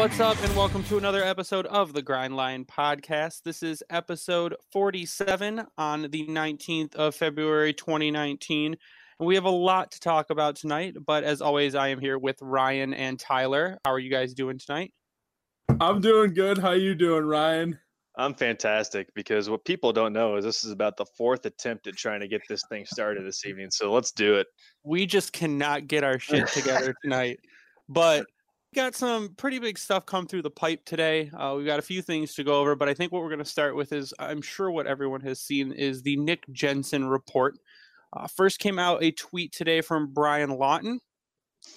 What's up, and welcome to another episode of the Grindline Podcast. This is episode 47 on the 19th of February 2019. And we have a lot to talk about tonight, but as always, I am here with Ryan and Tyler. How are you guys doing tonight? I'm doing good. How you doing, Ryan? I'm fantastic because what people don't know is this is about the fourth attempt at trying to get this thing started this evening. So let's do it. We just cannot get our shit together tonight. But got some pretty big stuff come through the pipe today. Uh, we've got a few things to go over, but I think what we're going to start with is I'm sure what everyone has seen is the Nick Jensen report. Uh, first came out a tweet today from Brian Lawton,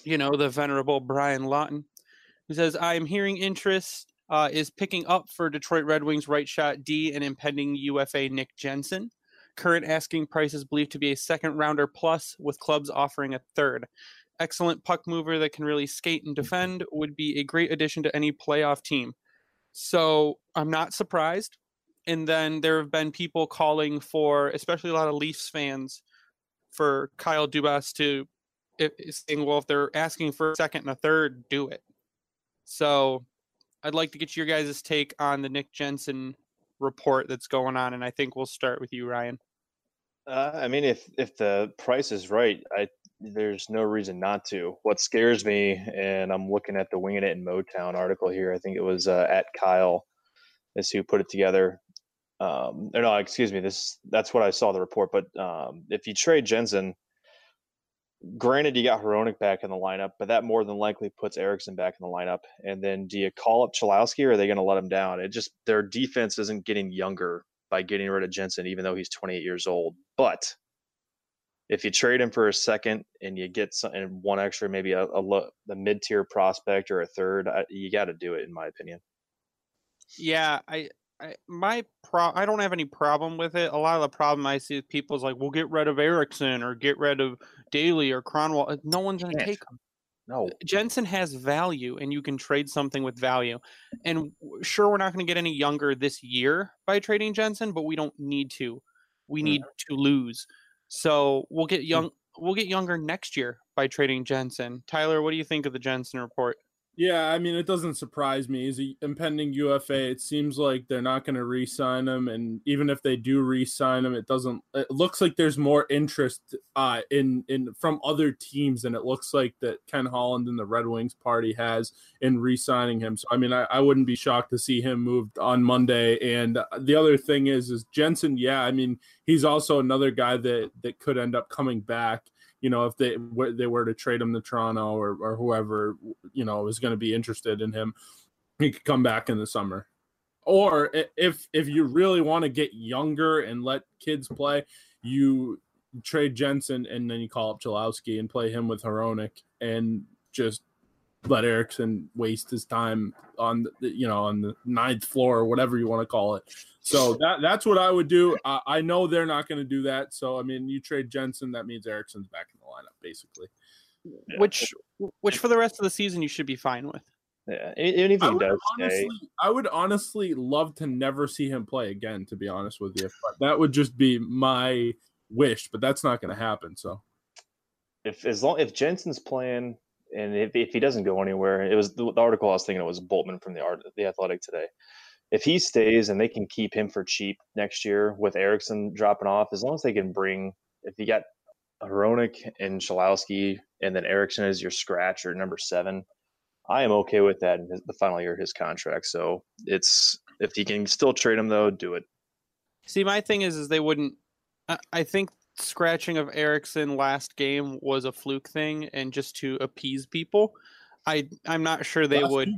you know, the venerable Brian Lawton, who says, I am hearing interest uh, is picking up for Detroit Red Wings right shot D and impending UFA Nick Jensen. Current asking price is believed to be a second rounder plus, with clubs offering a third excellent puck mover that can really skate and defend, would be a great addition to any playoff team. So I'm not surprised. And then there have been people calling for, especially a lot of Leafs fans, for Kyle Dubas to if, saying, well, if they're asking for a second and a third, do it. So I'd like to get your guys' take on the Nick Jensen report that's going on, and I think we'll start with you, Ryan. Uh, I mean, if if the price is right, I there's no reason not to. What scares me, and I'm looking at the Winging It in Motown article here. I think it was uh, at Kyle, is who put it together. Um, no, excuse me. This that's what I saw the report. But um, if you trade Jensen, granted you got Hronek back in the lineup, but that more than likely puts Ericsson back in the lineup. And then do you call up Cholowski or are they going to let him down? It just their defense isn't getting younger by getting rid of Jensen, even though he's 28 years old. But if you trade him for a second and you get some, and one extra, maybe a, a, a mid tier prospect or a third, I, you got to do it, in my opinion. Yeah, I, I my pro, I don't have any problem with it. A lot of the problem I see with people is like, "We'll get rid of Ericsson or get rid of Daley or Kronwall." No one's going to take them. No. Jensen has value, and you can trade something with value. And sure, we're not going to get any younger this year by trading Jensen, but we don't need to. We need mm. to lose. So we'll get hmm. young. We'll get younger next year by trading Jensen. Tyler, what do you think of the Jensen report? Yeah, I mean, it doesn't surprise me. He's an impending UFA. It seems like they're not going to re-sign him, and even if they do re-sign him, it doesn't. It looks like there's more interest uh, in in from other teams than it looks like that Ken Holland and the Red Wings party has in re-signing him. So, I mean, I, I wouldn't be shocked to see him moved on Monday. And the other thing is, is Jensen. Yeah, I mean, he's also another guy that that could end up coming back you know, if they they were to trade him to Toronto or, or whoever, you know, is going to be interested in him, he could come back in the summer. Or if if you really want to get younger and let kids play, you trade Jensen and then you call up Cholowski and play him with Hronek and just let Ericsson waste his time on the you know on the ninth floor or whatever you want to call it. So that that's what I would do. I, I know they're not going to do that. So I mean, you trade Jensen, that means Ericsson's back in the lineup, basically. Yeah. Which which for the rest of the season you should be fine with. Yeah, anything does honestly, I would honestly love to never see him play again. To be honest with you, but that would just be my wish. But that's not going to happen. So, if as long if Jensen's playing and if, if he doesn't go anywhere, it was the, the article I was thinking it was Bultman from the art the Athletic today. If he stays and they can keep him for cheap next year with Ericsson dropping off, as long as they can bring if you got Hronek and Cholowski and then Ericsson as your scratch or number seven, I am okay with that in his, the final year of his contract. So it's if you can still trade him though, do it. See, my thing is, is they wouldn't. I think scratching of Ericsson last game was a fluke thing and just to appease people. I I'm not sure they last would.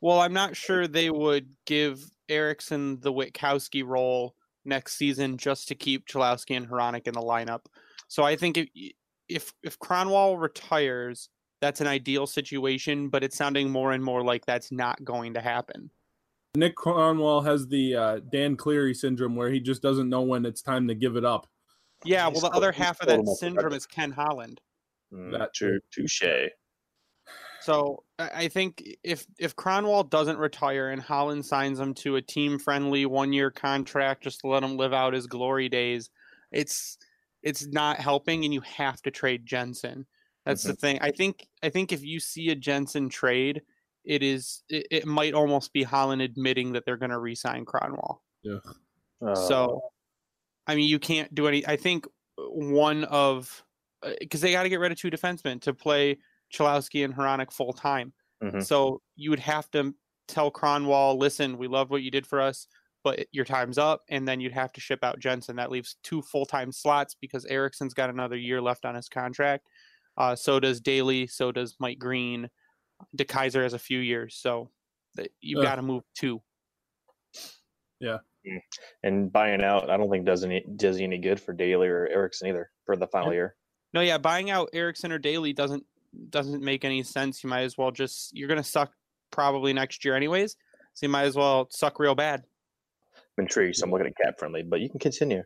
Well, I'm not sure they would give Ericsson the Witkowski role next season just to keep Cholowski and Hronek in the lineup. So I think if if if Kronwall retires, that's an ideal situation, but it's sounding more and more like that's not going to happen. Nick Kronwall has the uh, Dan Cleary syndrome where he just doesn't know when it's time to give it up. Yeah, well, the other half of that syndrome is Ken Holland. Mm, that true, touche. So I think if if Kronwall doesn't retire and Holland signs him to a team friendly one year contract just to let him live out his glory days, it's it's not helping, and you have to trade Jensen. That's mm-hmm. the thing. I think I think if you see a Jensen trade, it is it, it might almost be Holland admitting that they're going to re-sign Kronwall. Yeah. Uh, So, I mean, you can't do any. I think one of because they got to get rid of two defensemen to play Cholowski and Hronek full time. Mhm. So you would have to tell Kronwall, "Listen, we love what you did for us, but your time's up." And then you'd have to ship out Jensen. That leaves two full time slots because Ericsson's got another year left on his contract. Uh, so does Daley. So does Mike Green. DeKeyser has a few years. So you've Ugh. got to move two. Mm. and buying out, I don't think does any does any good for Daley or Ericsson either for the final year. No, yeah, buying out Ericsson or Daley doesn't doesn't make any sense. You might as well just you're gonna suck probably next year anyways. So you might as well suck real bad. I'm intrigued, so I'm looking at cap friendly, but you can continue.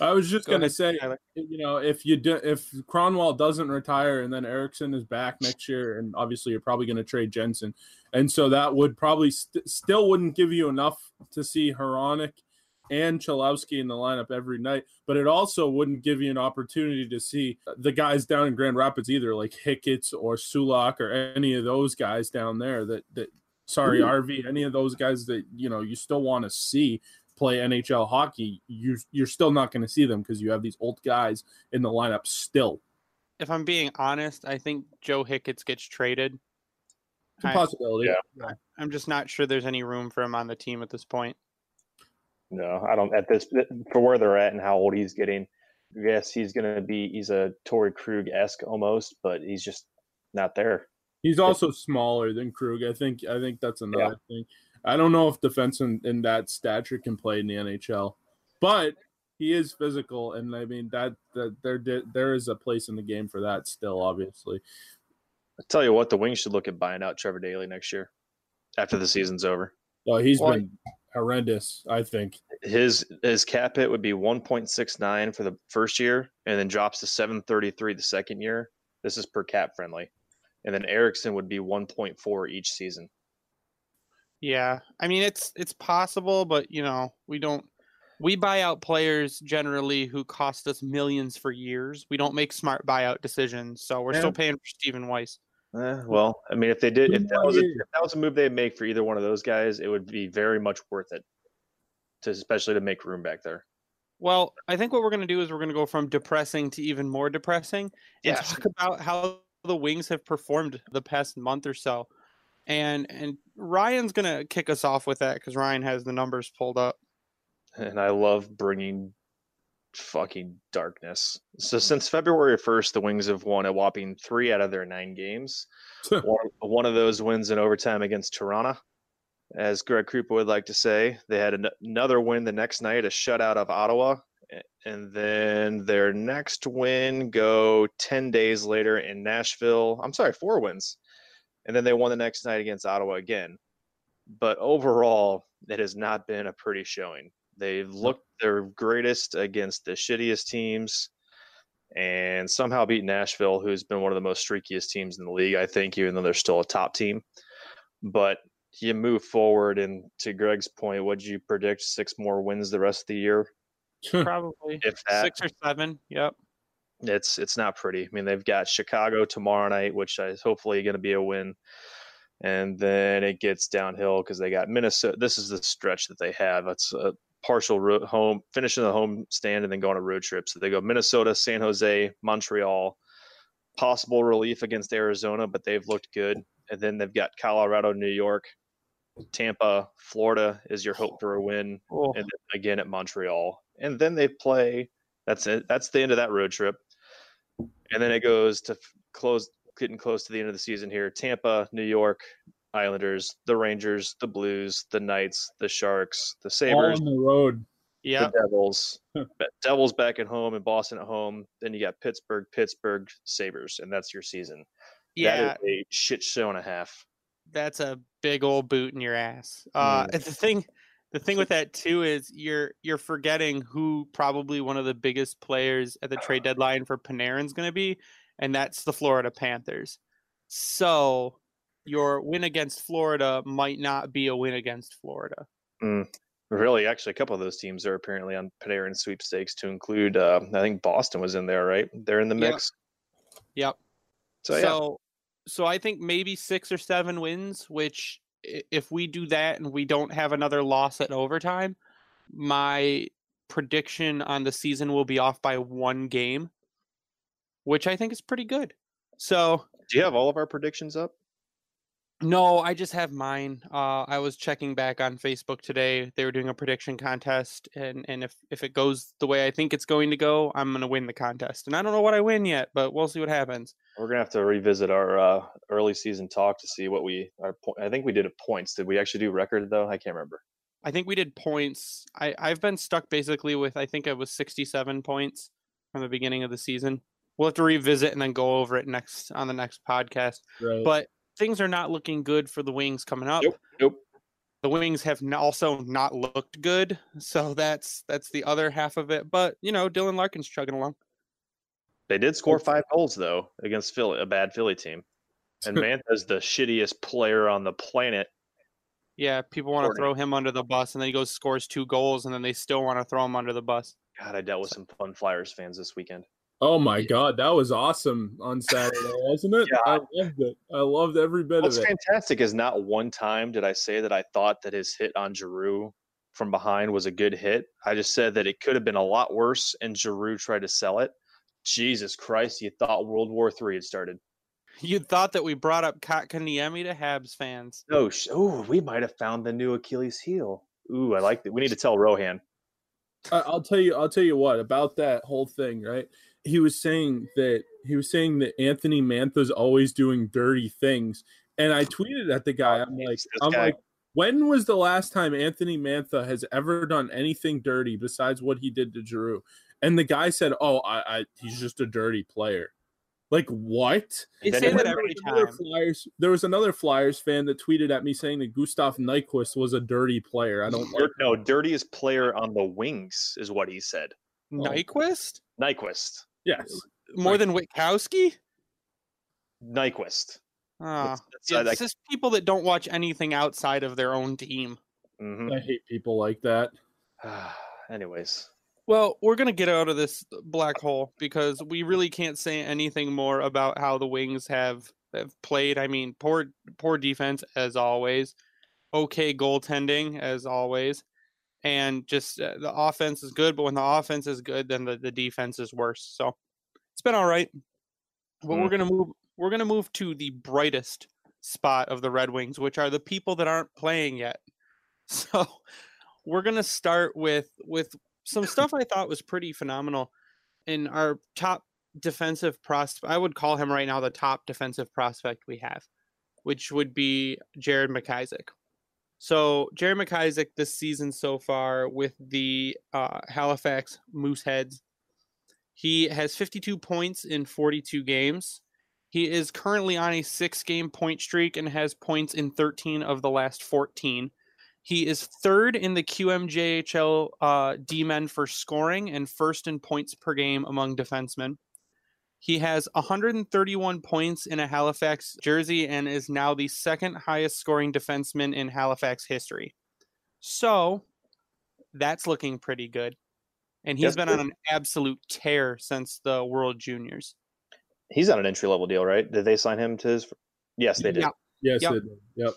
I was just Go gonna ahead, say, Tyler. you know, if you do, if Kronwall doesn't retire and then Ericsson is back next year, and obviously you're probably going to trade Jensen, and so that would probably st- still wouldn't give you enough to see Hronek and Cholowski in the lineup every night, but it also wouldn't give you an opportunity to see the guys down in Grand Rapids either, like Hicketts or Sulak or any of those guys down there. That that sorry, mm-hmm. RV, any of those guys that you know you still want to see play NHL hockey, you you're still not going to see them because you have these old guys in the lineup still. If I'm being honest, I think Joe Hicketts gets traded. It's a I- possibility. Yeah. I'm just not sure there's any room for him on the team at this point. No, I don't. At this, for where they're at and how old he's getting, yes, he's going to be. He's a Torey Krug esque almost, but he's just not there. He's also smaller than Krug. I think I think that's another thing. I don't know if defense in, in that stature can play in the NHL, but he is physical, and I mean that that there di- there is a place in the game for that still. Obviously, I tell you what, the Wings should look at buying out Trevor Daley next year after the season's over. uh, he's Well, been horrendous. I think. His his cap hit would be 1.69 for the first year, and then drops to 733 the second year. This is per cap friendly, and then Ericsson would be 1.4 each season. Yeah, I mean it's it's possible, but you know we don't we buy out players generally who cost us millions for years. We don't make smart buyout decisions, so we're Yeah. still paying for Stephen Weiss. Eh, well, I mean, if they did, if that was a, if that was a move they'd make for either one of those guys, it would be very much worth it, to especially to make room back there. Well, I think what we're going to do is we're going to go from depressing to even more depressing and Yes. talk about how the Wings have performed the past month or so. And and Ryan's going to kick us off with that cuz Ryan has the numbers pulled up. And I love bringing fucking darkness. So since February 1st, the Wings have won a whopping three out of their nine games. one, one of those wins in overtime against Toronto. As Greg Krupa would like to say, they had an- another win the next night, a shutout of Ottawa. And then their next win go 10 days later in Nashville. I'm sorry, four wins. And then they won the next night against Ottawa again. But overall, it has not been a pretty showing. They've looked their greatest against the shittiest teams and somehow beat Nashville, who's been one of the most streakiest teams in the league, I think, even though they're still a top team. But you move forward, and to Greg's point, what did you predict? Six more wins the rest of the year, hmm. Probably if that. 6 or 7. Yep. It's it's not pretty. I mean, they've got Chicago tomorrow night, which is hopefully going to be a win, and then it gets downhill because they got Minnesota. This is the stretch that they have. It's a partial ro- home, finishing the home stand, and then going on a road trip. So they go Minnesota, San Jose, Montreal. Possible relief against Arizona, but they've looked good. And then they've got Colorado, New York, Tampa, Florida is your hope for a win Oh, and then again at Montreal. And then they play. That's it. That's the end of that road trip. And then it goes to close, getting close to the end of the season here. Tampa, New York, Islanders, the Rangers, the Blues, the Knights, the Sharks, the All Sabres, on the road. yeah. the Devils. Devils back at home and Boston at home. Then you got Pittsburgh, Pittsburgh, Sabres, and that's your season. Yeah. That is a shit show and a half. that's a big old boot in your ass. Uh, and the thing, the thing with that too is you're you're forgetting who probably one of the biggest players at the trade deadline for Panarin's going to be, and that's the Florida Panthers. So your win against Florida might not be a win against Florida. Really, actually, a couple of those teams are apparently on Panarin sweepstakes to include. Uh, I think Boston was in there, right? They're in the Yep. mix. Yep. So, So, yeah, so I think maybe six or seven wins, which if we do that and we don't have another loss at overtime, my prediction on the season will be off by one game, which I think is pretty good. So, do you have all of our predictions up? No, I just have mine. Uh, I was checking back on Facebook today. They were doing a prediction contest, and and if if it goes the way I think it's going to go, I'm going to win the contest. And I don't know what I win yet, but we'll see what happens. We're gonna have to revisit our uh, early season talk to see what we our. I think we did a points. Did we actually do record though? I can't remember. I think we did points. I I've been stuck basically with I think it was 67 points from the beginning of the season. We'll have to revisit and then go over it next on the next podcast. Right. But things are not looking good for the Wings coming up. Nope. Nope. The Wings have also not looked good, so that's that's the other half of it. But you know, Dylan Larkin's chugging along. They did score five goals though against Philly, a bad Philly team, and Mantha's the shittiest player on the planet. Yeah, people want to throw him under the bus, and then he goes scores two goals, and then they still want to throw him under the bus. God, I dealt with some fun Flyers fans this weekend. Oh my god, that was awesome on Saturday, wasn't it? Yeah. I loved it. I loved every bit What's of it. What's fantastic is not one time did I say that I thought that his hit on Giroux from behind was a good hit. I just said that it could have been a lot worse, and Giroux tried to sell it. Jesus Christ, you thought World War Three had started. You thought that we brought up Kotkaniemi to Habs fans. Oh, oh, we might have found the new Achilles heel. Ooh, I like it. We need to tell Rohan. I'll tell you. I'll tell you what about that whole thing, right? He was saying that he was saying that Anthony Mantha's always doing dirty things. And I tweeted at the guy, oh, I'm like, I'm guy. like, when was the last time Anthony Mantha has ever done anything dirty besides what he did to Giroux? And the guy said, "Oh, I, I he's just a dirty player." Like what? They say that every time. Flyers, there was another Flyers fan that tweeted at me saying that Gustav Nyquist was a dirty player. I don't like no dirtiest player on the wings is what he said. Nyquist. Nyquist. Yes. More than Witkowski? Nyquist. Oh, it's, it's just people that don't watch anything outside of their own team. Mm-hmm. I hate people like that. Anyways. Well, we're going to get out of this black hole because we really can't say anything more about how the Wings have, have played. I mean, poor poor defense as always. Okay goaltending as always and just uh, the offense is good. But when the offense is good, then the, the defense is worse. So it's been all right. But mm. we're gonna move. We're gonna move to the brightest spot of the Red Wings, which are the people that aren't playing yet. So we're gonna start with with some stuff I thought was pretty phenomenal in our top defensive prospect. I would call him right now the top defensive prospect we have, which would be Jared McIsaac. So Jerry McIsaac this season so far with the uh, Halifax Mooseheads, he has 52 points in 42 games. He is currently on a six-game point streak and has points in 13 of the last 14. He is third in the QMJHL uh, D-men for scoring and first in points per game among defensemen. He has 131 points in a Halifax jersey and is now the second highest scoring defenseman in Halifax history. So that's looking pretty good. And he's been on an absolute tear since the World Juniors. He's on an entry level deal, right? Did they sign him to his? Yes, they did. Yeah. Yes, yep. they did. Yep.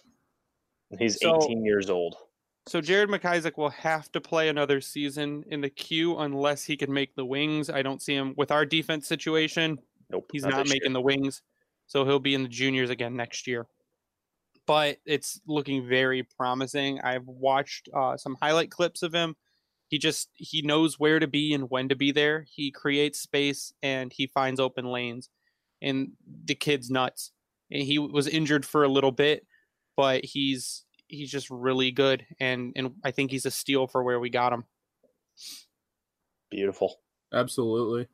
He's so, 18 years old. So Jared McIsaac will have to play another season in the queue unless he can make the wings. I don't see him with our defense situation. Nope, he's not, not making year. the wings, so he'll be in the juniors again next year. But it's looking very promising. I've watched uh, some highlight clips of him. He just he knows where to be and when to be there. He creates space and he finds open lanes. And the kid's nuts. And he was injured for a little bit, but he's he's just really good, and and I think he's a steal for where we got him. Beautiful. Absolutely.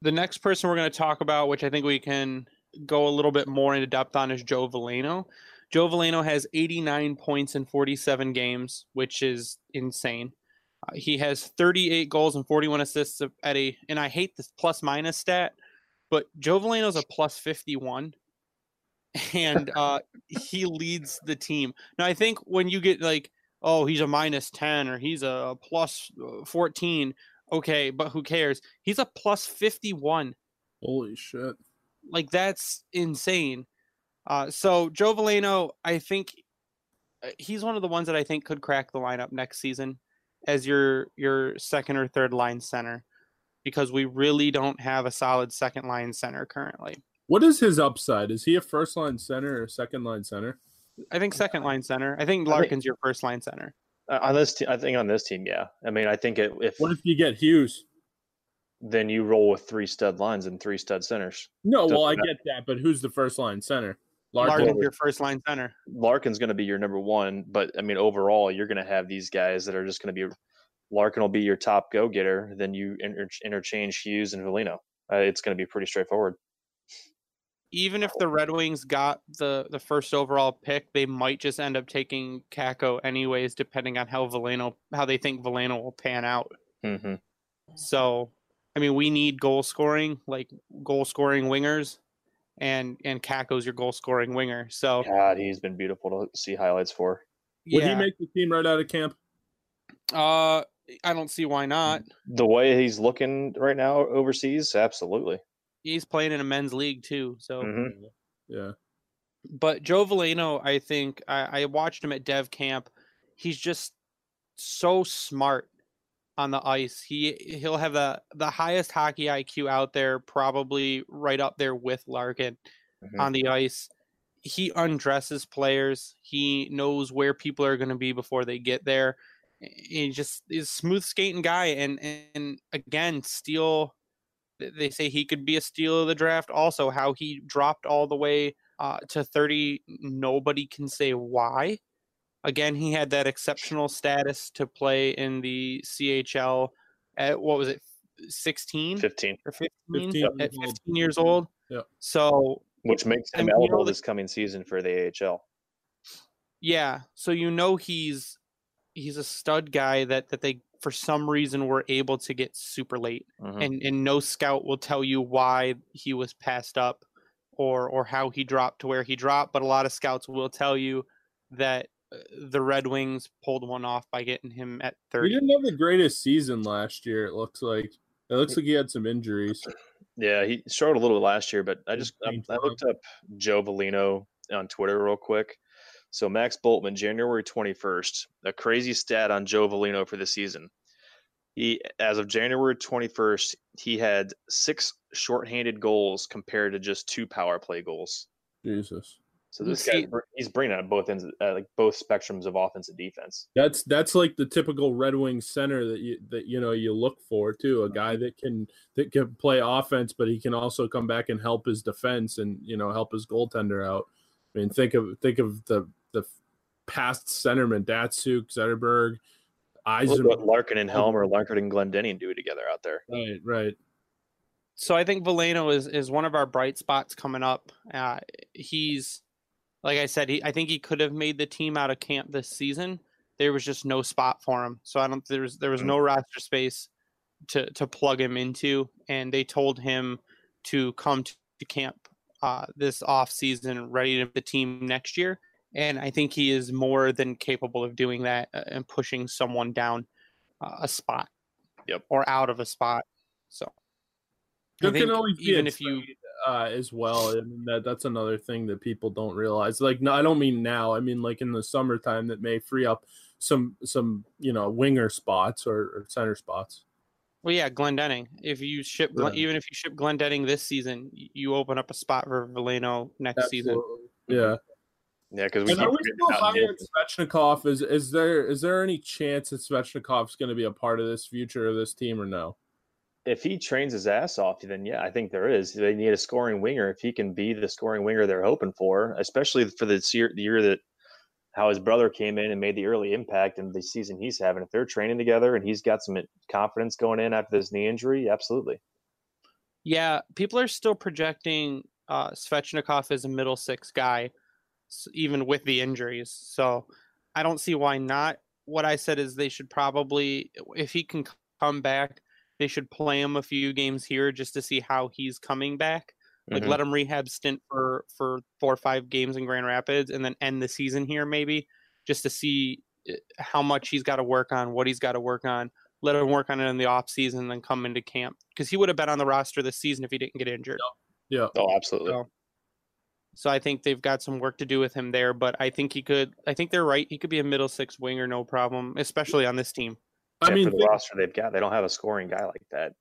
The next person we're going to talk about, which I think we can go a little bit more into depth on, is Joe Veleno. Joe Veleno has 89 points in 47 games, which is insane. Uh, he has 38 goals and 41 assists at a, and I hate this plus minus stat, but Joe Veleno's a plus 51 and uh, he leads the team. Now, I think when you get like, oh, he's a minus 10 or he's a uh, 14, okay, but who cares? He's a plus 51. Holy shit. Like, that's insane. Uh, so Joe Veleno, I think uh, he's one of the ones that I think could crack the lineup next season as your your second or third line center because we really don't have a solid second line center currently. What is his upside? Is he a first line center or second line center? I think second line center. I think Larkin's your first line center. Uh, on this team, I think on this team, yeah. I mean, I think it, if What if you get Hughes? then you roll with three stud lines and three stud centers. No, well, I Doesn't get that, but who's the first line center? Larkin's Larkin. your first line center. Larkin's going to be your number one, but I mean, overall, you're going to have these guys that are just going to be. Larkin will be your top go getter. Then you inter- interchange Hughes and Veleno. Uh, it's going to be pretty straightforward. Even if the Red Wings got the the first overall pick, they might just end up taking Kakko anyways, depending on how Veleno how they think Veleno will pan out. hmm So, I mean, we need goal scoring, like goal scoring wingers, and and Kakko's your goal scoring winger. So, God, he's been beautiful to see highlights for. Would yeah, he make the team right out of camp? uh, I don't see why not. The way he's looking right now overseas, absolutely. He's playing in a men's league too. So, Mhm. Yeah. but Joe Veleno, I think I, I watched him at Dev Camp. He's just so smart on the ice. He he'll have the the highest hockey IQ out there, probably right up there with Larkin Mhm. on the ice. He undresses players. He knows where people are going to be before they get there. He just is smooth skating guy, and and again, steal. They say he could be a steal of the draft. Also, how he dropped all the way uh, to 30. Nobody can say why. Again, he had that exceptional status to play in the CHL at what was it, 16 15, or 15? 15 at years old. 15 years old. Yep. So which makes And him you know eligible the- this coming season for the AHL. yeah, so you know he's he's a stud guy that that they for some reason we were able to get super late. Mhm. and and no scout will tell you why he was passed up or or how he dropped to where he dropped but a lot of scouts will tell you that uh, the red wings pulled one off by getting him at He 30 didn't have the greatest season last year. It looks like it looks like he had some injuries. Yeah, he struggled a little bit last year, but I just I, Changed I a lot. looked up Joe Veleno on Twitter real quick. So Max Bultman, January twenty first, a crazy stat on Joe Veleno for the season. He, as of January twenty first, he had six shorthanded goals compared to just two power play goals. Jesus. So this See- guy, he's bringing out both ends, uh, like both spectrums of offense and defense. That's that's like the typical Red Wing center that you that you know you look for too. A guy that can that can play offense, but he can also come back and help his defense and you know help his goaltender out. I mean, think of think of the the past centerman Datsyuk, Zetterberg, Look what Larkin and Helm or Larkin and Glendening do together out there. Right, right. so i think Veleno is is one of our bright spots coming up. Uh, he's like i said he i think he could have made the team out of camp this season. There was just no spot for him. So i don't there was there was no roster space to to plug him into. And they told him to come to, to camp uh, this off season ready to the team next year and i think he is more than capable of doing that uh, and pushing someone down uh, a spot Yep. or out of a spot so There can think always be even a if you uh, as well. I mean, that that's another thing that people don't realize. Like, no, I don't mean now. I mean like in the summertime that may free up some some you know winger spots or, or center spots. Well, yeah, Glendening. If you ship, Glen, Yeah. even if you ship Glendening this season, you open up a spot for Veleno next season. Absolutely. Yeah. Yeah, because we And keep are we still about high. Svechnikov? Is is there is there any chance that Svechnikov's going to be a part of this future of this team or no? if he trains his ass off, then yeah, I think there is. They need a scoring winger. If he can be the scoring winger they're hoping for, especially for the year, the year that how his brother came in and made the early impact and the season he's having. If they're training together and he's got some confidence going in after this knee injury, absolutely. Yeah, people are still projecting uh, Svechnikov as a middle six guy, s- even with the injuries. So I don't see why not. What I said is they should probably, if he can come back, they should play him a few games here just to see how he's coming back. Like Mhm. let him rehab stint for for four or five games in Grand Rapids, and then end the season here maybe, just to see uh, how much he's got to work on, what he's got to work on. Let him work on it in the off season, and then come into camp because he would have been on the roster this season if he didn't get injured. Yeah. Oh, absolutely. So- So I think they've got some work to do with him there, but I think he could. I think they're right. He could be a middle six winger, no problem, especially on this team. I Yeah, mean, for the think- roster they've got, they don't have a scoring guy like that.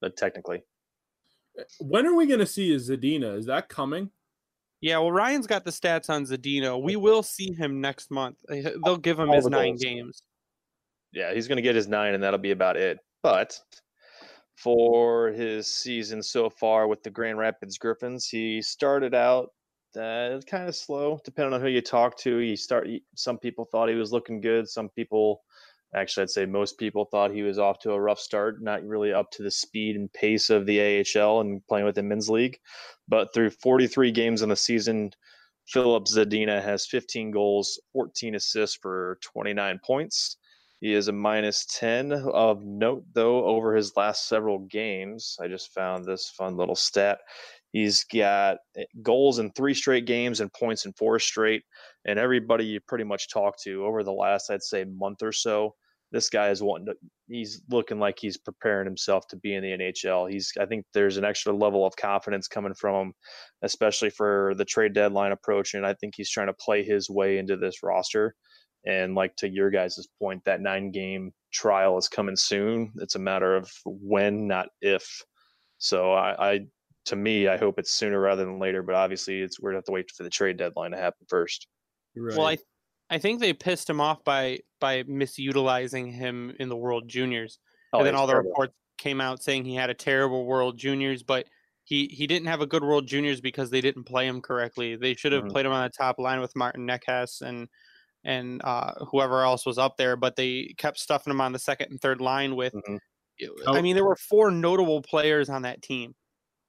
But technically, when are we going to see Zadina? Is that coming? Yeah, well, Ryan's got the stats on Zadina. We will see him next month. Uh, They'll give him All his nine goals. games. yeah, he's going to get his nine, and that'll be about it. But for his season so far with the Grand Rapids Griffins, he started out uh, it's kind of slow, depending on who you talk to. He start. Some people thought he was looking good. Some people, actually, I'd say most people thought he was off to a rough start, not really up to the speed and pace of the AHL and playing with the men's league. But through 43 games in the season, Filip Zadina has 15 goals, 14 assists for 29 points. He is a minus 10 of note, though, over his last several games. I just found this fun little stat. He's got eh, goals in three straight games and points in four straight. And everybody you pretty much talked to over the last, I'd say, month or so, this guy is wanting to, he's looking like he's preparing himself to be in the NHL. He's, I think there's an extra level of confidence coming from him, especially for the trade deadline approach. And I think he's trying to play his way into this roster. And like to your guys' point, that nine game trial is coming soon. It's a matter of when, not if. So I, I to me, I hope it's sooner rather than later. But obviously, it's we're gonna have to wait for the trade deadline to happen first. Right. Well, I, I think they pissed him off by by misutilizing him in the World Juniors. Oh, and then all the terrible. reports came out saying he had a terrible World Juniors, but he he didn't have a good World Juniors because they didn't play him correctly. They should have Mhm. played him on the top line with Martin Necas and and uh, whoever else was up there, but they kept stuffing him on the second and third line with. Mhm. I mean, there were four notable players on that team.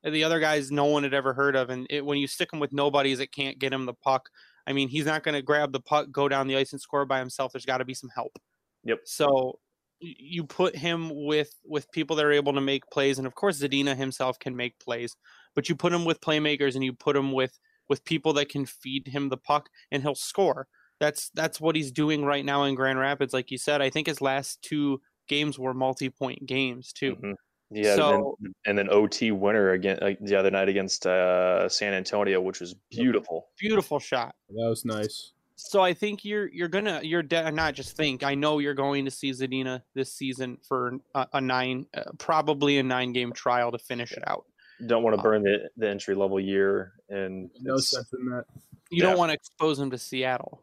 The other guys, no one had ever heard of, and it, when you stick him with nobodies that can't get him the puck, I mean, he's not going to grab the puck, go down the ice, and score by himself. There's got to be some help. Yep. So you put him with with people that are able to make plays, and of course Zadina himself can make plays. But you put him with playmakers, and you put him with with people that can feed him the puck, and he'll score. That's that's what he's doing right now in Grand Rapids. Like you said, I think his last two games were multi-point games too. Mhm. Yeah, So- and, and then OT winner again like, the other night against uh, San Antonio, which was beautiful. Beautiful shot. that was nice. So I think you're you're gonna you're de- not just think. I know you're going to see Zadina this season for a, a nine, uh, probably a nine game trial to finish it out. Don't want to Uh, burn the, the entry level year, and No sense in that. You Yeah. don't want to expose him to Seattle.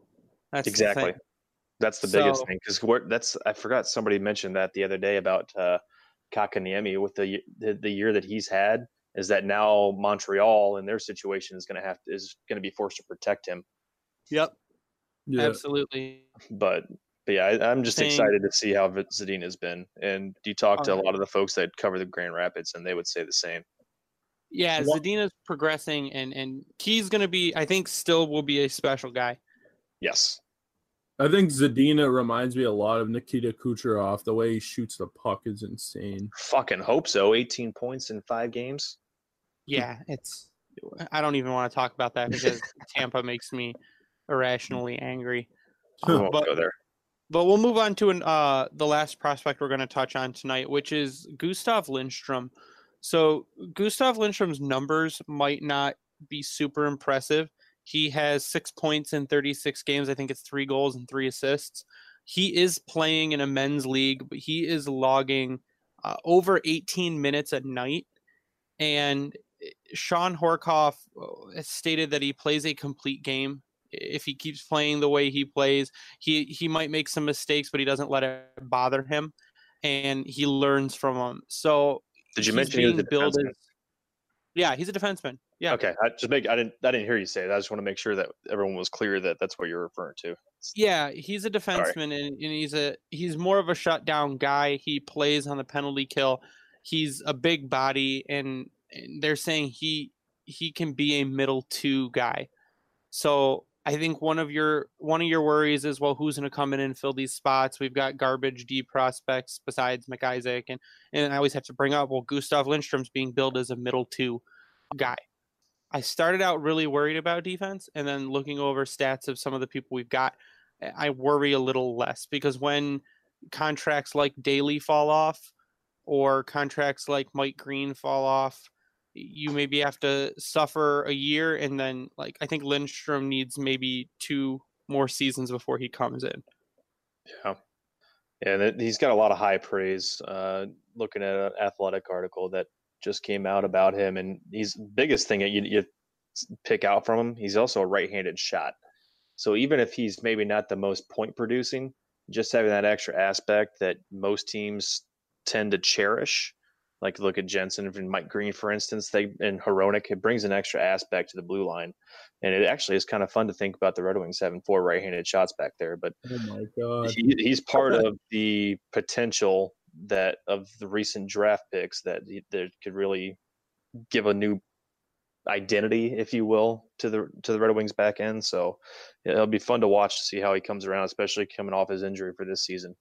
That's the exactly. thing. That's the biggest So- thing because that's I forgot somebody mentioned that the other day about uh, Kotkaniemi with the, the the year that he's had is that now Montreal in their situation is going to have to, is going to be forced to protect him. Yep, Yeah. absolutely. But but yeah, I, I'm just Same. excited to see how Zadina's been. And you talk to a lot of the folks that cover the Grand Rapids, and they would say the same. Yeah, What- Zadina's progressing, and and he's gonna be. I think still will be a special guy. Yes. I think Zadina reminds me a lot of Nikita Kucherov. The way he shoots the puck is insane. Fucking hope so. 18 points in five games. Yeah, it's. I don't even want to talk about that because Tampa makes me irrationally angry. I won't but- go there. But we'll move on to an, uh, the last prospect we're going to touch on tonight, which is Gustav Lindstrom. So Gustav Lindstrom's numbers might not be super impressive. He has six points in 36 games. I think it's three goals and three assists. He is playing in a men's league, but he is logging uh, over 18 minutes a night. And eh, Shawn Horcoff uh, has stated that he plays a complete game. If he keeps playing the way he plays, he he might make some mistakes, but he doesn't let it bother him, and he learns from them. So Did you mention he was a defenseman? as- yeah, he's a defenseman. Yeah, Okay, I just make I didn't I didn't hear you say it. I just want to make sure that everyone was clear that that's what you're referring to. yeah, he's a defenseman, and, and he's a he's more of a shutdown guy. He plays on the penalty kill. He's a big body, and, and they're saying he he can be a middle two guy. So I think one of your one of your worries is well, who's going to come in and fill these spots? We've got garbage D prospects besides McIsaac, and and I always have to bring up well, Gustav Lindstrom's being billed as a middle two guy. I started out really worried about defense, and then looking over stats of some of the people we've got, I worry a little less because when contracts like Daley fall off, or contracts like Mike Green fall off, you maybe have to suffer a year and then like I think Lindstrom needs maybe two more seasons before he comes in. Yeah. Yeah, he's got a lot of high praise. Uh, looking at an athletic article that just came out about him, and he's biggest thing that you, you pick out from him. He's also a right-handed shot. So even if he's maybe not the most point producing, just having that extra aspect that most teams tend to cherish like look at Jensen and Mike Green, for instance. They and Hronek it brings an extra aspect to the blue line, and it actually is kind of fun to think about the Red Wings having four right-handed shots back there. But oh my god, he, he's part of the potential that of the recent draft picks that that could really give a new identity, if you will, to the to the Red Wings back end. So it'll be fun to watch to see how he comes around, especially coming off his injury for this season.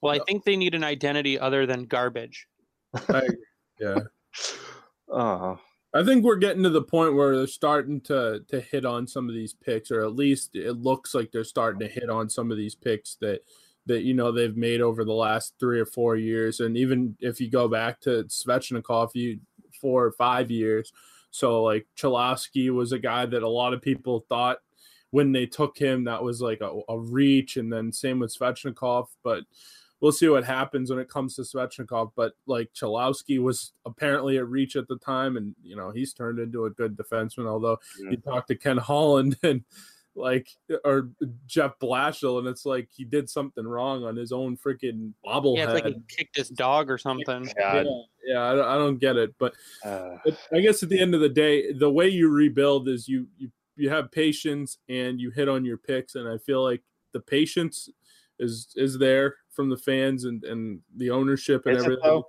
Well, I think they need an identity other than garbage. I, yeah. Uh, I think we're getting to the point where they're starting to to hit on some of these picks, or at least it looks like they're starting to hit on some of these picks that that you know they've made over the last three or four years, and even if you go back to Svechnikov, you four or five years. So like Cholowski was a guy that a lot of people thought when they took him that was like a, a reach, and then same with Svechnikov, but we'll see what happens when it comes to Svechnikov. But like Cholowski was apparently at reach at the time, and you know he's turned into a good defenseman. Although yeah. you talk to Ken Holland and like or Jeff Blashill, and it's like he did something wrong on his own freaking bobblehead. Yeah, it's like he kicked his dog or something. Yeah, yeah, I, don't, I don't get it, but, uh, but I guess at the end of the day, the way you rebuild is you you you have patience and you hit on your picks, and I feel like the patience is is there from the fans and and the ownership and everything.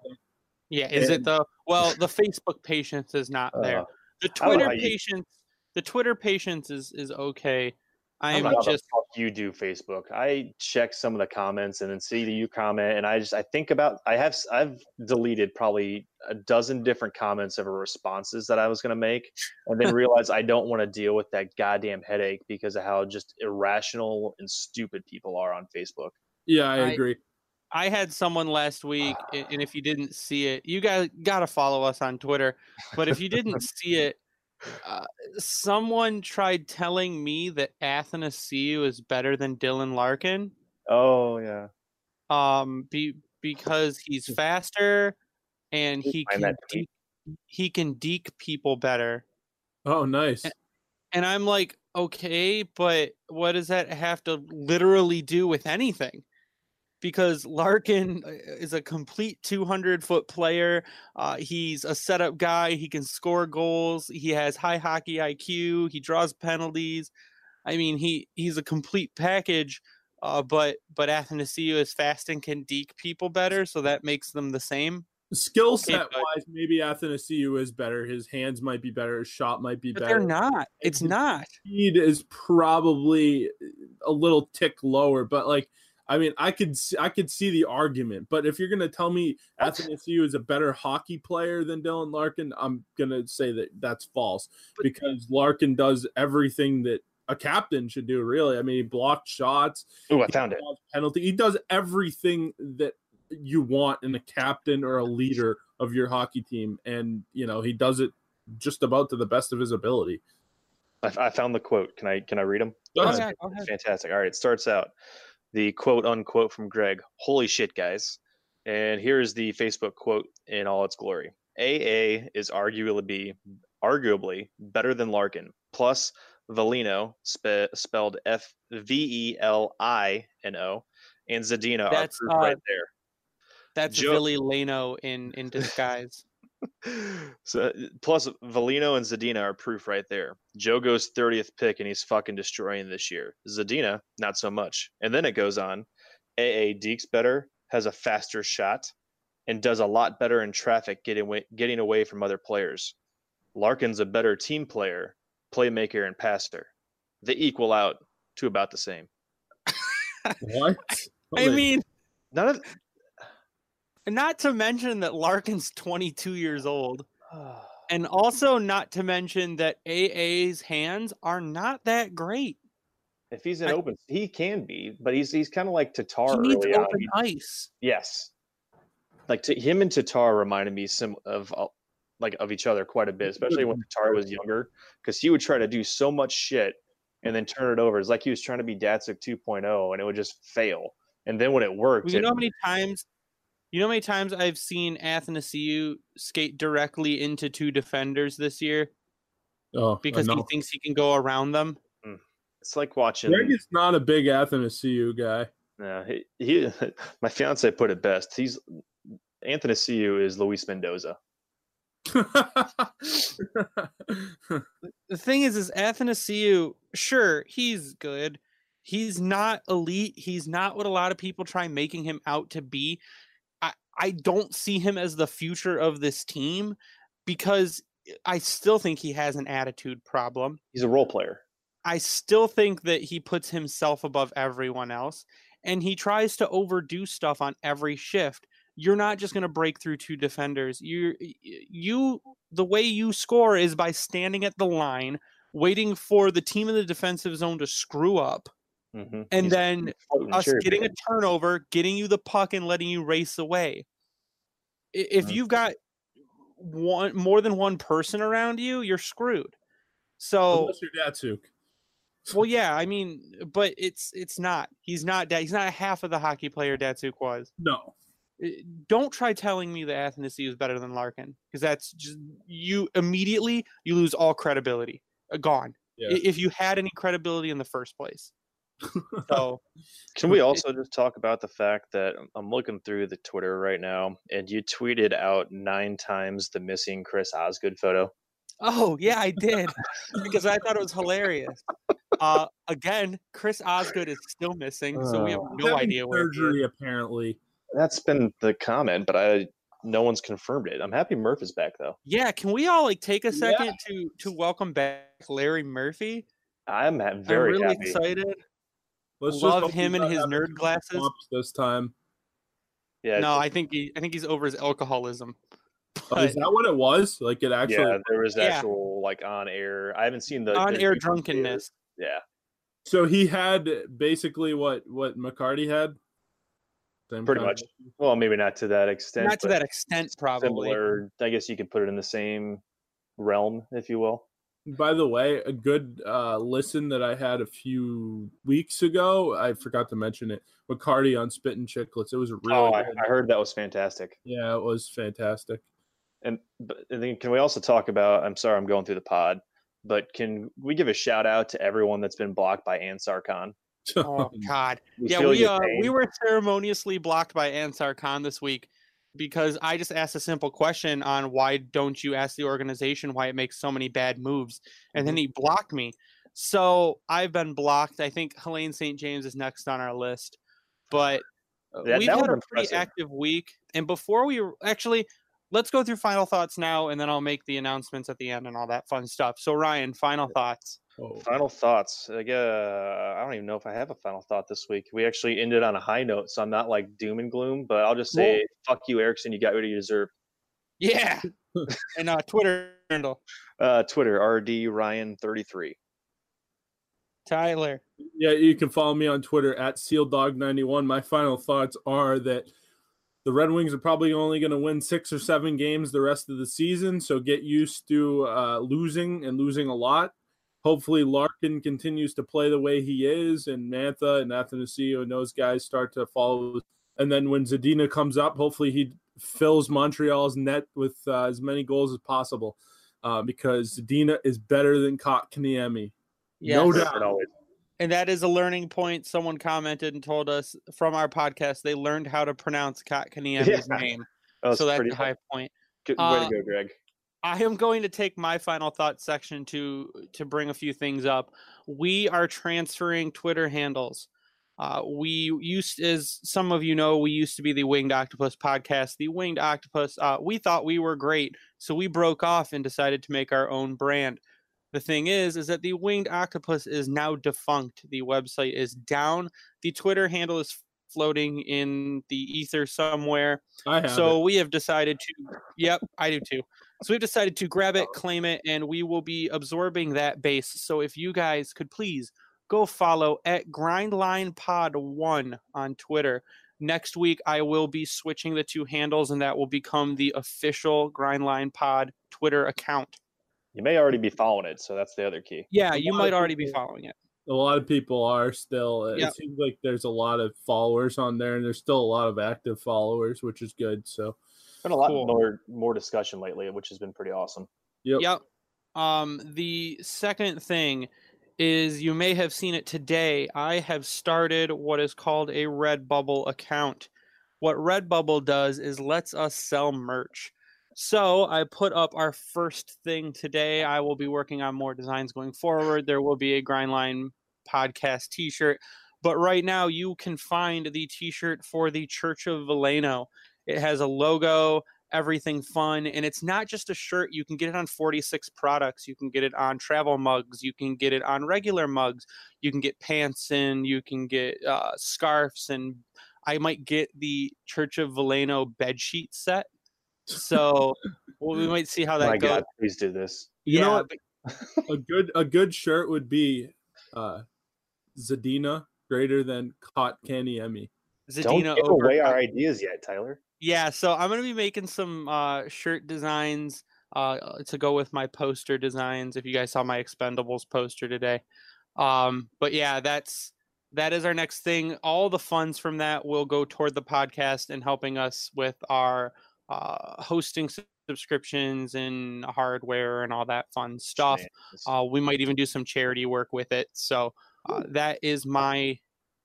Yeah, is and, it though? Well, the Facebook patience is not there. Uh, the Twitter patience, the Twitter patience is is okay. I am just you do Facebook. I check some of the comments and then see the you comment, and I just I think about I have I've deleted probably a dozen different comments of responses that I was going to make, and then realize I don't want to deal with that goddamn headache because of how just irrational and stupid people are on Facebook. Yeah, I agree. I, I had someone last week, and if you didn't see it, you guys got to follow us on Twitter. But if you didn't see it, uh, someone tried telling me that Athanasiu is better than Dylan Larkin. Oh yeah. Um, be, because he's faster and he can de- he can deke people better. Oh, nice. And, and I'm like, okay, but what does that have to literally do with anything? Because Larkin uh, is a complete 200 foot player. Uh, he's a setup guy. He can score goals. He has high hockey IQ. He draws penalties. I mean, he he's a complete package. Uh, but but Athanasiu is fast and can deke people better, so that makes them the same. Skill set wise, maybe Athanasiu is better. His hands might be better. His shot might be but better. They're not. It's not. Speed is probably a little tick lower, but like I mean, I could see, I could see the argument, but if you're going to tell me Athanasiu is a better hockey player than Dylan Larkin, I'm going to say that that's false because Larkin does everything that a captain should do. Really, I mean, he blocked shots. Oh, I found it. Penalty. He does everything that you want in a captain or a leader of your hockey team, and you know he does it just about to the best of his ability. I, I found the quote. Can I can I read them? Go ahead. Fantastic. All right, it starts out the quote unquote from Greg, holy shit, guys. And here's the Facebook quote in all its glory. AA is arguably arguably better than Larkin. Plus, Velino, spe- spelled F V E L I N O, and Zadina that's, are uh, right there. That's Joe- Billy Leno in in disguise so eh, plus Valino and Zadina are proof right there. Joe goes 30th pick and he's fucking destroying this year. Zadina, not so much. And then it goes on. AA Deeks better, has a faster shot, and does a lot better in traffic getting away, getting away from other players. Larkin's a better team player, playmaker, and passer. They equal out to about the same. what? I mean, none of not to mention that Larkin's 22 years old. and also not to mention that AA's hands are not that great. If he's in I, open, he can be, but he's he's kind of like Tatar. He needs open ice. Yes, like to him and Tatar reminded me some of uh, like of each other quite a bit, especially when Tatar was younger, because he would try to do so much shit and then turn it over. It's like he was trying to be Datsyuk 2.0, and it would just fail. And then when it worked, Well, you it- know how many times you know how many times I've seen Athanasiou skate directly into two defenders this year Oh, because he thinks he can go around them. Hmm. it's like watching. Greg is not a big Athanasiou guy. Yeah, he, he my fiance put it best. He's Athanasiou is Luis Mendoza. The thing is, is Athanasiou, sure, he's good. He's not elite. He's not what a lot of people try making him out to be. I, don't see him as the future of this team because I still think he has an attitude problem. He's a role player. I still think that he puts himself above everyone else and he tries to overdo stuff on every shift. You're not just going to break through two defenders. You you the way you score is by standing at the line, waiting for the team in the defensive zone to screw up, Mhm. and He's then us cherry getting a turnover, getting you the puck and letting you race away. I- If Mhm. you've got one more than one person around you, you're screwed. So Unless you're Datsyuk. well, yeah, I mean, but it's it's not. He's not. that. He's not half of the hockey player Datsyuk was. No. Don't try telling me that Athanasiou is better than Larkin because that's just you immediately you lose all credibility. Uh, gone. Yeah. If you had any credibility in the first place. So Can we also just talk about the fact that I'm- I'm looking through the Twitter right now, and you tweeted out nine times the missing Chris Osgood photo. Oh yeah, I did because I thought it was hilarious. Uh, again, Chris Osgood is still missing, so we have Oh. No having idea where. surgery apparently. That's been the comment, but I no one's confirmed it. I'm happy Murph is back though. Yeah, can we all like take a Yeah. second to to welcome back Larry Murphy? I'm ha- very I'm really happy. excited. Let's Love hope him and his nerd glasses. this time. Yeah, No, I think he I think he's over his alcoholism. Oh, is that what it was? Like it actually? yeah, there was Yeah. actual like on air. I haven't seen the the on air YouTube drunkenness. Yeah, So he had basically what what McCarty had. Same pretty much. Well, maybe not to that extent. Not to that extent, probably. Similar. I guess you could put it in the same realm, if you will. By the way, a good uh, listen that I had a few weeks ago. I forgot to mention it. McCarty on Spit and Chicklets. It was really oh, I, good. I heard that was fantastic. yeah, it was fantastic. And, but, and then can we also talk about? I'm sorry, I'm going through the pod, but can we give a shout out to everyone that's been blocked by Ansar Khan? Oh God. We yeah, we uh, we were ceremoniously blocked by Ansar Khan this week because I just asked a simple question on why don't you ask the organization why it makes so many bad moves, and Mm-hmm. then he blocked me. So I've been blocked. I think Helene St. James is next on our list, but uh, That- we've had a pretty impressive. active week. And before we actually, let's go through final thoughts now, and then I'll make the announcements at the end and all that fun stuff. So Ryan, final thoughts. Oh, Final thoughts. I, guess, I don't even know if I have a final thought this week. We actually ended on a high note, so I'm not like doom and gloom, but I'll just say, fuck you, Ericsson. You got what you deserve. Yeah, and uh, Twitter handle Uh, Twitter, RD Ryan33. Tyler. Yeah, you can follow me on Twitter at SealDog91. My final thoughts are that the Red Wings are probably only going to win six or seven games the rest of the season, so get used to uh, losing and losing a lot. Hopefully, Larkin continues to play the way he is, and Mantha and Athanasiou and those guys start to follow. And then when Zadina comes up, hopefully he fills Montreal's net with uh, as many goals as possible, uh, because Zadina is better than Kotkaniemi. No doubt. And always. And that is a learning point. Someone commented and told us from our podcast they learned how to pronounce Kotkaniemi's Yeah. name. That So that's a high point. good way Uh, to go, Greg. I am going to take my final thought section to to bring a few things up. We are transferring Twitter handles. Uh, we used, as some of you know, we used to be the Winged Octopus podcast. The Winged Octopus, uh, we thought we were great, so we broke off and decided to make our own brand. The thing is, is that the Winged Octopus is now defunct. The website is down. The Twitter handle is floating in the ether somewhere I have so it. we have decided to yep i do too so we've decided to grab it oh. claim it and we will be absorbing that base so if you guys could please go follow at grindline pod 1 on twitter Next week, I will be switching the two handles, and that will become the official Grindline Pod Twitter account. You may already be following it, so that's the other key. Yeah, you might of already be following it. A lot of people are still. It Yep. seems like there's a lot of followers on there, and there's still a lot of active followers, which is good. So, Been a lot Cool. more more discussion lately, which has been pretty awesome. yep. Yep. Um, the second thing is you may have seen it today. I have started what is called a Redbubble account. What Redbubble does is lets us sell merch. So I put up our first thing today. I will be working on more designs going forward. There will be a Grindline podcast t-shirt. But right now you can find the t-shirt for the Church of Veleno. It has a logo, everything fun, and it's not just a shirt. You can get it on 46 products. You can get it on travel mugs. You can get it on regular mugs. You can get pants and you can get uh, scarves and I might get the Church of Veleno bed sheet set. So well, we might see how that My goes. God, please do this. You know Yeah, what? but- a good a good shirt would be uh Zadina greater than Kotkaniemi. Don't Zadina give over away our ideas yet, Tyler. Yeah, so I'm gonna be making some uh, shirt designs uh, to go with my poster designs. If you guys saw my Expendables poster today, um, but yeah, that's that is our next thing. All the funds from that will go toward the podcast and helping us with our uh, hosting subscriptions and hardware and all that fun stuff. Uh, we might even do some charity work with it. So uh, that is my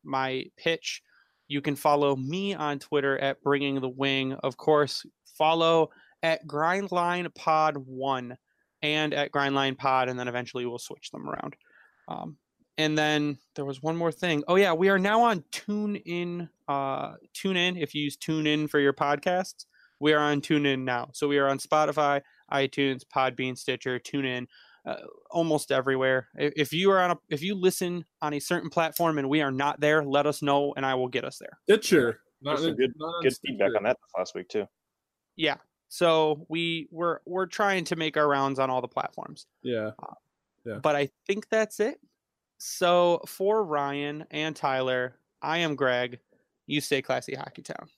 my pitch. You can follow me on Twitter at Bringing the Wing. Of course, follow at Grindline Pod One and at Grindline Pod, and then eventually we'll switch them around. Um, and then there was one more thing. Oh yeah, we are now on TuneIn. Uh, TuneIn. If you use TuneIn for your podcasts, we are on TuneIn now. So we are on Spotify, iTunes, Podbean, Stitcher, TuneIn, uh, almost everywhere. I- If you are on a, if you listen on a certain platform and we are not there, let us know and I will get us there. Stitcher. Not, There's some good- not Good feedback on that last week too. Yeah. So we we're we're trying to make our rounds on all the platforms. Yeah. Yeah. But I think that's it. So for Ryan and Tyler, I am Greg. You stay classy, Hockey Town.